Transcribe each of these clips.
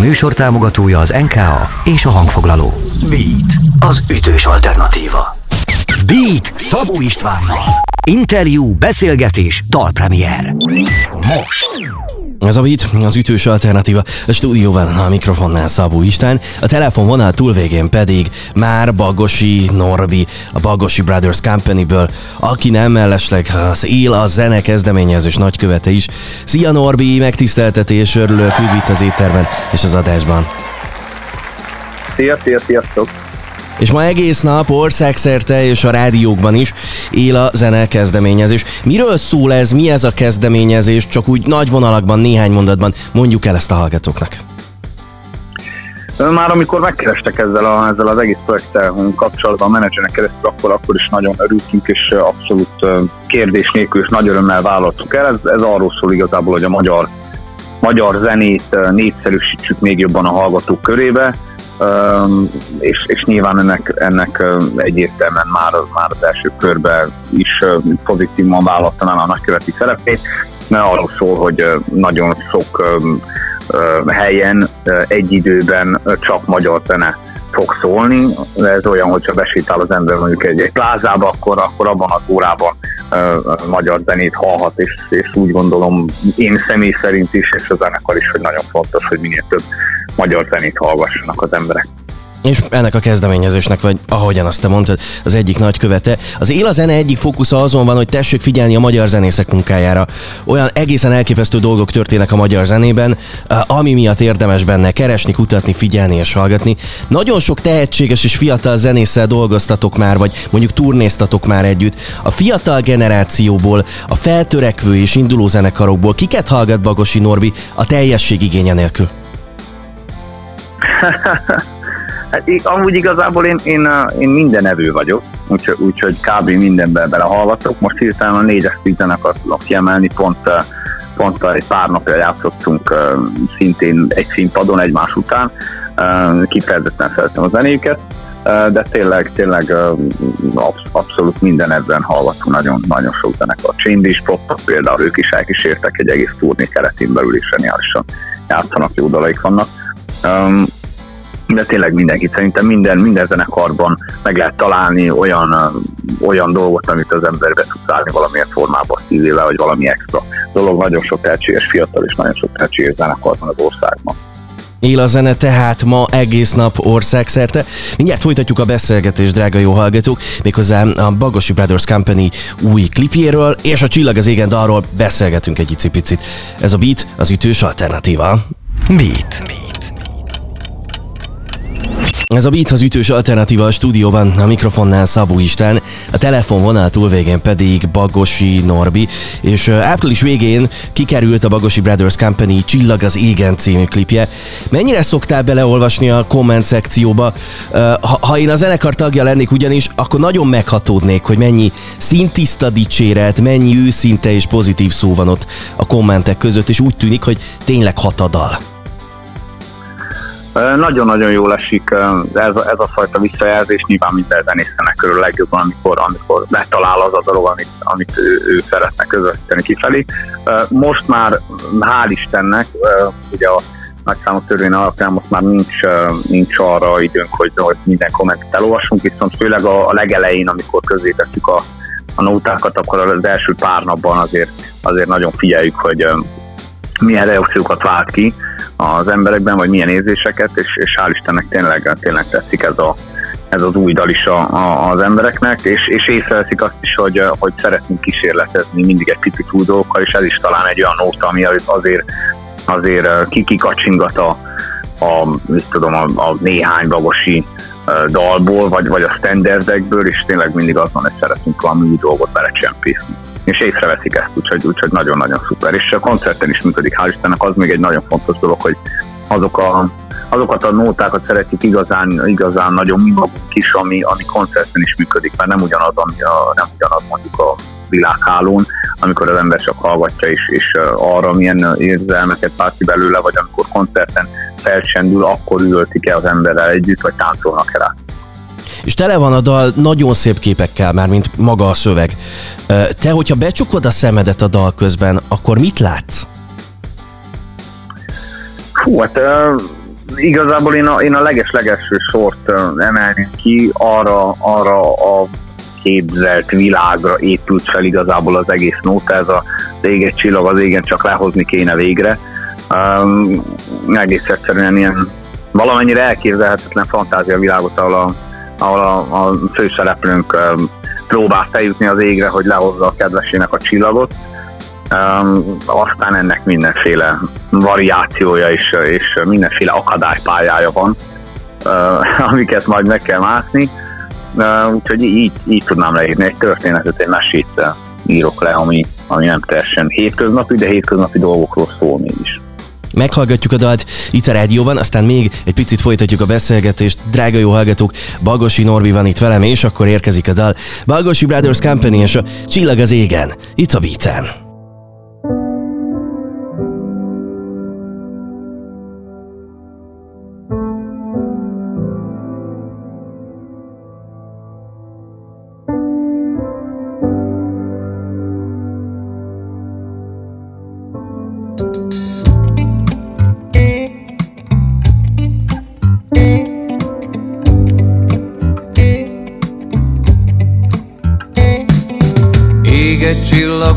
műsor támogatója az NKA és a hangfoglaló. Beat, az ütős alternatíva. Beat Szabó Istvánnal. Interjú, beszélgetés, dalpremier. Most. Ez a Beat, az ütős alternatíva. A stúdióban a mikrofonnál Szabó István, a telefonvonal túlvégén pedig már Bagosi Norbi, a Bagosi Brothers Company-ből, aki nem mellesleg az él a zene kezdeményezés nagykövete is. Szia Norbi, megtiszteltetés, örülök, üdv itt az étterben és az adásban. Szia, szia, sziasztok! És ma egész nap országszerte és a rádiókban is él a zene kezdeményezés. Miről szól ez, mi ez a kezdeményezés, csak úgy nagy vonalakban, néhány mondatban mondjuk el ezt a hallgatóknak. Már amikor megkerestek ezzel, a, ezzel az egész projekttel kapcsolatban a menedzsernek keresztül, akkor, akkor is nagyon örültünk, és abszolút kérdés nélkül és nagy örömmel vállaltuk el. Ez, ez arról szól igazából, hogy a magyar, magyar zenét népszerűsítsük még jobban a hallgatók körébe, és, és nyilván ennek, ennek egyértelműen már, már az első körben is pozitívan el a nagyköveti szerepét, mert arról szól, hogy nagyon sok helyen egy időben csak magyar zene fog szólni. Ez olyan, hogyha besétál az ember mondjuk egy, egy plázába, akkor, akkor abban az órában uh, magyar zenét hallhat, és, és úgy gondolom én személy szerint is, és a zenekar is, hogy nagyon fontos, hogy minél több magyar zenét hallgassanak az emberek. És ennek a kezdeményezésnek, vagy ahogyan azt te mondtad, az egyik nagy követe. Az él a zene egyik fókusza azon van, hogy tessék figyelni a magyar zenészek munkájára. Olyan egészen elképesztő dolgok történnek a magyar zenében, ami miatt érdemes benne keresni, kutatni, figyelni és hallgatni. Nagyon sok tehetséges és fiatal zenésszel dolgoztatok már, vagy mondjuk turnéztatok már együtt. A fiatal generációból, a feltörekvő és induló zenekarokból kiket hallgat Bagosi Norbi a teljesség igénye nélkül? Hát, amúgy igazából én, én, én minden evő vagyok, úgyhogy úgy, kb. mindenben belehallgatok. Most hirtelen a négyes szízenek akarok kiemelni, pont, pont egy pár napja játszottunk szintén egy színpadon egymás után. Kifejezetten szeretem a zenéket, de tényleg, tényleg abszolút minden ebben hallgatunk nagyon, nagyon sok zenekar. Change Pop, például ők is elkísértek egy egész turné keretén belül is zseniálisan játszanak, jó dalaik vannak de tényleg mindenki szerintem minden, minden zenekarban meg lehet találni olyan, olyan dolgot, amit az ember be tud állni valamilyen formában szívével, vagy valami extra dolog. Nagyon sok tehetséges fiatal és nagyon sok tehetséges zenekar van az országban. Él a zene tehát ma egész nap országszerte. Mindjárt folytatjuk a beszélgetést, drága jó hallgatók, méghozzá a Bagosi Brothers Company új klipjéről, és a Csillag az égen arról beszélgetünk egy icipicit. Ez a beat az ütős alternatíva. Beat. beat. Ez a Beat az ütős alternatíva a stúdióban, a mikrofonnál Szabó Isten, a telefonvonal túlvégén pedig Bagosi Norbi, és április végén kikerült a Bagosi Brothers Company Csillag az égen című klipje. Mennyire szoktál beleolvasni a komment szekcióba? Ha, ha én a zenekar tagja lennék ugyanis, akkor nagyon meghatódnék, hogy mennyi szintiszta dicséret, mennyi őszinte és pozitív szó van ott a kommentek között, és úgy tűnik, hogy tényleg hat a dal. Nagyon-nagyon jól esik ez, ez a fajta visszajelzés, nyilván minden zenésznek körül legjobban, amikor, amikor betalál az a dolog, amit, amit ő, ő szeretne közvetíteni kifelé. Most már, hál' Istennek, ugye a nagyszámú törvény alapján most már nincs, nincs arra időnk, hogy, hogy minden kommentet elolvasunk, viszont főleg a, a legelején, amikor tettük a, a nótákat, akkor az első pár napban azért, azért nagyon figyeljük, hogy milyen reakciókat vált ki, az emberekben, vagy milyen érzéseket, és, és hál' Istennek tényleg, tényleg tetszik ez, a, ez az új dal is a, a, az embereknek, és, és észreveszik azt is, hogy, hogy szeretnénk kísérletezni mindig egy picit új dolgokkal, és ez is talán egy olyan nóta, ami azért, azért kikikacsingat a, a, mit tudom, a, a néhány bagosi dalból, vagy, vagy a standardekből, és tényleg mindig az van, hogy szeretnénk valami új dolgot belecsempészni és észreveszik ezt, úgyhogy, úgyhogy nagyon-nagyon szuper. És a koncerten is működik, hál' Istennek, az még egy nagyon fontos dolog, hogy azok a, azokat a nótákat szeretjük igazán, igazán nagyon mi magunk is, ami, ami koncerten is működik, mert nem ugyanaz, ami a, nem ugyanaz mondjuk a világhálón, amikor az ember csak hallgatja, és, és arra milyen érzelmeket vált ki belőle, vagy amikor koncerten felcsendül, akkor ültik el az emberrel együtt, vagy táncolnak el és tele van a dal nagyon szép képekkel, már mint maga a szöveg. Te, hogyha becsukod a szemedet a dal közben, akkor mit látsz? Hú, hát igazából én a, én a leges-legelső sort emelném ki, arra, arra a képzelt világra épült fel igazából az egész nóta, ez a éget csillag az égen csak lehozni kéne végre. Um, egész egyszerűen ilyen valamennyire elképzelhetetlen fantázia világot, ahol a, ahol a, a főszereplőnk um, próbál feljutni az égre, hogy lehozza a kedvesének a csillagot. Um, aztán ennek mindenféle variációja és, és mindenféle akadálypályája van, uh, amiket majd meg kell mászni. Úgyhogy így, így tudnám leírni egy történetet, egy mesét írok le, ami, ami nem teljesen hétköznapi, de hétköznapi dolgokról szól mégis. Meghallgatjuk a dalt itt a rádióban, aztán még egy picit folytatjuk a beszélgetést. Drága jó hallgatók, Bagosi Norbi van itt velem, és akkor érkezik a dal. Bagosi Brothers Company és a Csillag az égen, itt a Beaten.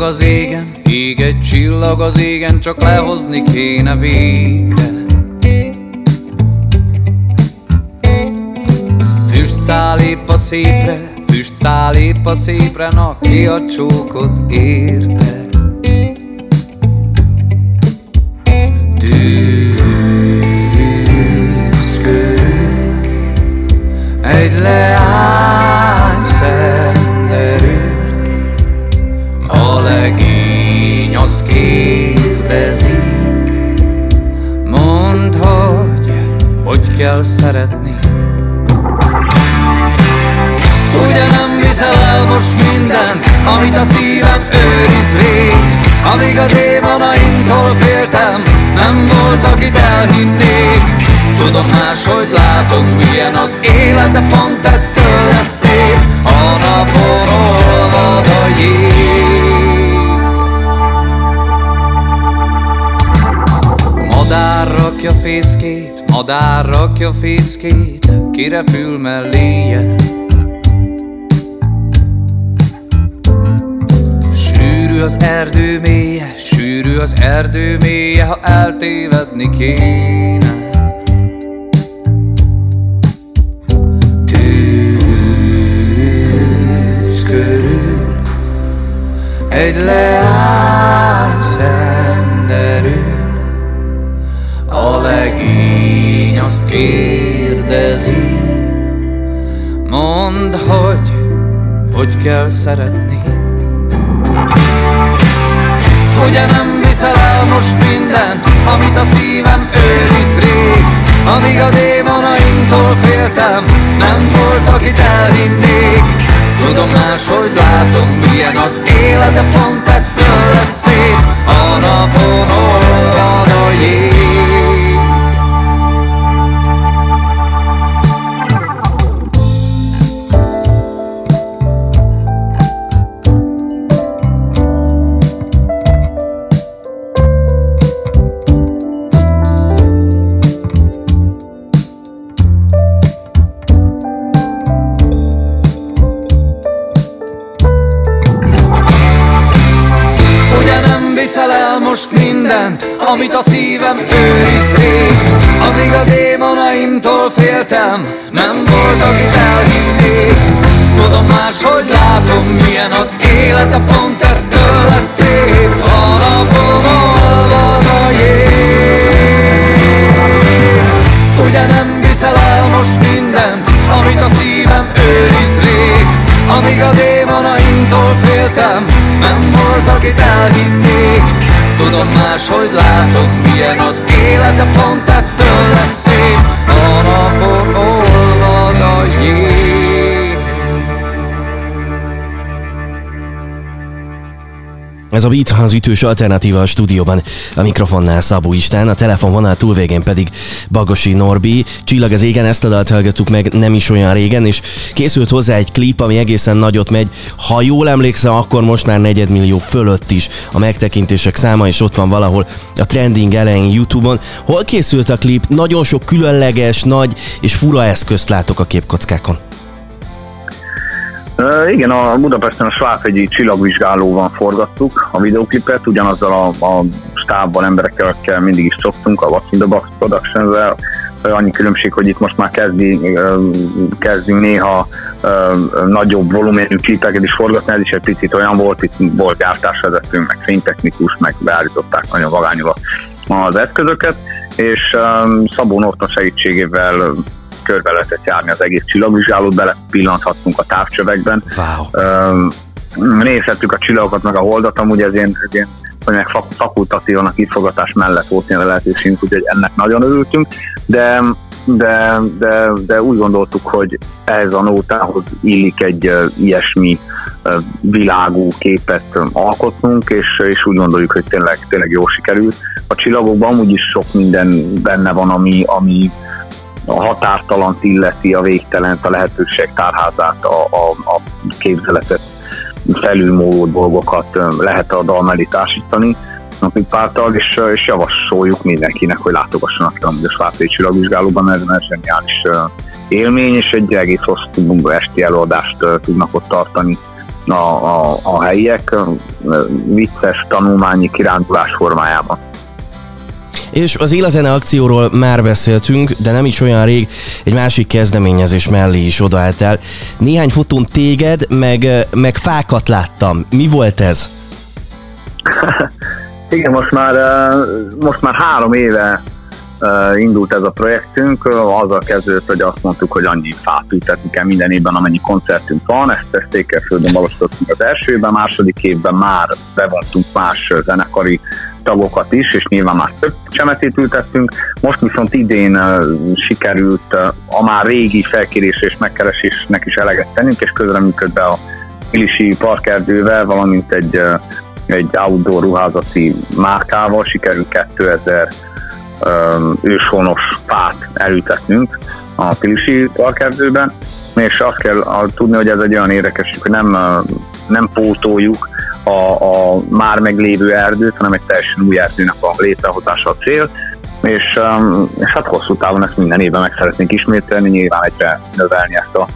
Az égen, ég egy csillag az égen, csak lehozni kéne végre. Füst száll épp a szépre, füst száll épp a szépre, na ki a csókot érte. Tűz kérdezi. Mondd, hogy hogy kell szeretni. Ugye nem viszel el most mindent, amit a szívem őriz rég? Amíg a démonaimtól féltem, nem volt, akit elhinnék. Tudom máshogy látom, milyen az élet, de pont ettől lesz szép. A napon olvad a madár rakja fészkét, kirepül melléje. Sűrű az erdő mélye, sűrű az erdő mélye, ha eltévedni kéne. Kell szeretni Ugye nem viszel el most mindent, amit a szívem őriz rég. Amíg a démonaimtól féltem, nem volt, akit elhinnék. Tudom máshogy látom, milyen az élet, de pont ettől szívem őriz rég Amíg a démonaimtól féltem, nem volt, akit elhinnék Tudom máshogy látom, milyen az élete, pont ettől lesz szép. A napon olvad a jég. Ugye nem viszel el most mindent, amit a szívem őriz rég Amíg a démonaimtól féltem, nem volt, akit elhinnék Tudom máshogy látom, milyen az élet, de pont ettől Ez a Beat az ütős alternatíva a stúdióban. A mikrofonnál Szabó Istán, a telefonvonal túlvégén pedig Bagosi Norbi. Csillag az égen, ezt a dalt hallgattuk meg nem is olyan régen, és készült hozzá egy klip, ami egészen nagyot megy. Ha jól emlékszem, akkor most már negyedmillió fölött is a megtekintések száma, és ott van valahol a trending elején YouTube-on. Hol készült a klip? Nagyon sok különleges, nagy és fura eszközt látok a képkockákon. Igen, a Budapesten a Sváthegyi csillagvizsgálóban forgattuk a videoklipet, ugyanazzal a, a stábban emberekkel, akikkel mindig is szoktunk, a What's in the Box production annyi különbség, hogy itt most már kezdi, kezdünk néha nagyobb volumenű klipeket is forgatni, ez is egy picit olyan volt, itt volt gyártásvezető, meg fénytechnikus, meg beállították nagyon vagányul az eszközöket, és Szabó Norton segítségével körbe lehetett járni az egész csillagvizsgálót, bele pillanthattunk a távcsövekben. Wow. Nézhettük a csillagokat, meg a holdat, amúgy ez ilyen, ez ilyen hogy meg fakultatívan a kifogatás mellett volt ilyen lehetőségünk, úgyhogy ennek nagyon örültünk, de, de, de, de úgy gondoltuk, hogy ehhez a nótához illik egy uh, ilyesmi uh, világú képet alkotnunk, és, és úgy gondoljuk, hogy tényleg, tényleg jól sikerült. A csillagokban amúgy is sok minden benne van, ami, ami a határtalant illeti, a végtelent, a lehetőség tárházát, a, a, a képzeletet felülmúló dolgokat lehet a dal mellé társítani napipártal, és, és javasoljuk mindenkinek, hogy látogassanak a Svájci csillagvizsgálóban, ez egy zseniális élmény, és egy egész hosszú esti előadást tudnak ott tartani a, a, a helyiek vicces tanulmányi kirándulás formájában. És az Élazene akcióról már beszéltünk, de nem is olyan rég egy másik kezdeményezés mellé is odaálltál. Néhány fotón téged, meg, meg fákat láttam. Mi volt ez? Igen, most már, most már három éve indult ez a projektünk, azzal kezdődött, hogy azt mondtuk, hogy annyi fát ültetni kell minden évben, amennyi koncertünk van, ezt, Ékelföldön valósítottunk az első évben, második évben már bevontunk más zenekari tagokat is, és nyilván már több csemetét ültettünk. Most viszont idén sikerült a már régi felkérés és megkeresésnek is eleget tennünk, és közreműködve a Milisi Parkerdővel, valamint egy, egy outdoor ruházati márkával sikerült 2000 um, őshonos fát elültetnünk a Pilisi parkerdőben, és azt kell tudni, hogy ez egy olyan érdekes, hogy nem, nem pótoljuk a, a már meglévő erdőt, hanem egy teljesen új erdőnek a létrehozása a cél, és, és hát hosszú távon ezt minden évben meg szeretnénk ismételni, nyilván egyre növelni ezt a,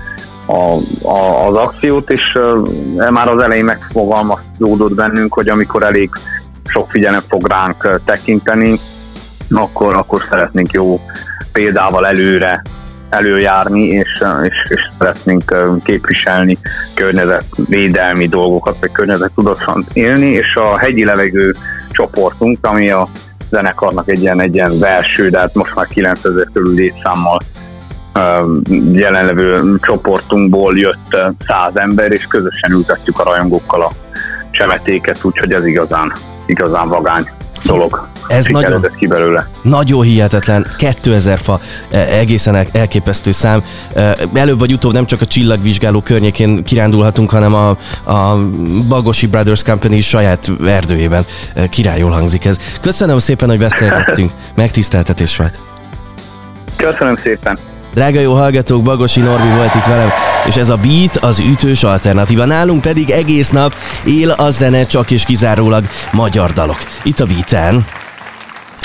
a, a, az akciót, és uh, már az elején megfogalmazódott bennünk, hogy amikor elég sok figyelem fog ránk tekinteni, akkor, akkor szeretnénk jó példával előre előjárni, és, és, és szeretnénk képviselni környezetvédelmi dolgokat, vagy környezetudatosan élni, és a hegyi levegő csoportunk, ami a zenekarnak egy ilyen, egy ilyen belső, de hát most már 9000 körül létszámmal jelenlevő csoportunkból jött száz ember, és közösen ültetjük a rajongókkal a csemetéket, úgyhogy ez igazán, igazán vagány dolog. Ez nagyon, ki belőle. nagyon hihetetlen, 2000 fa, e, egészen elképesztő szám. E, előbb vagy utóbb nem csak a csillagvizsgáló környékén kirándulhatunk, hanem a, a Bagosi Brothers Company saját erdőjében. E, királyul hangzik ez. Köszönöm szépen, hogy beszélgettünk. Megtiszteltetés volt. Köszönöm szépen. Drága jó hallgatók, Bagosi Norbi volt itt velem, és ez a Beat az ütős alternatíva. Nálunk pedig egész nap él a zene csak és kizárólag magyar dalok. Itt a Beaten.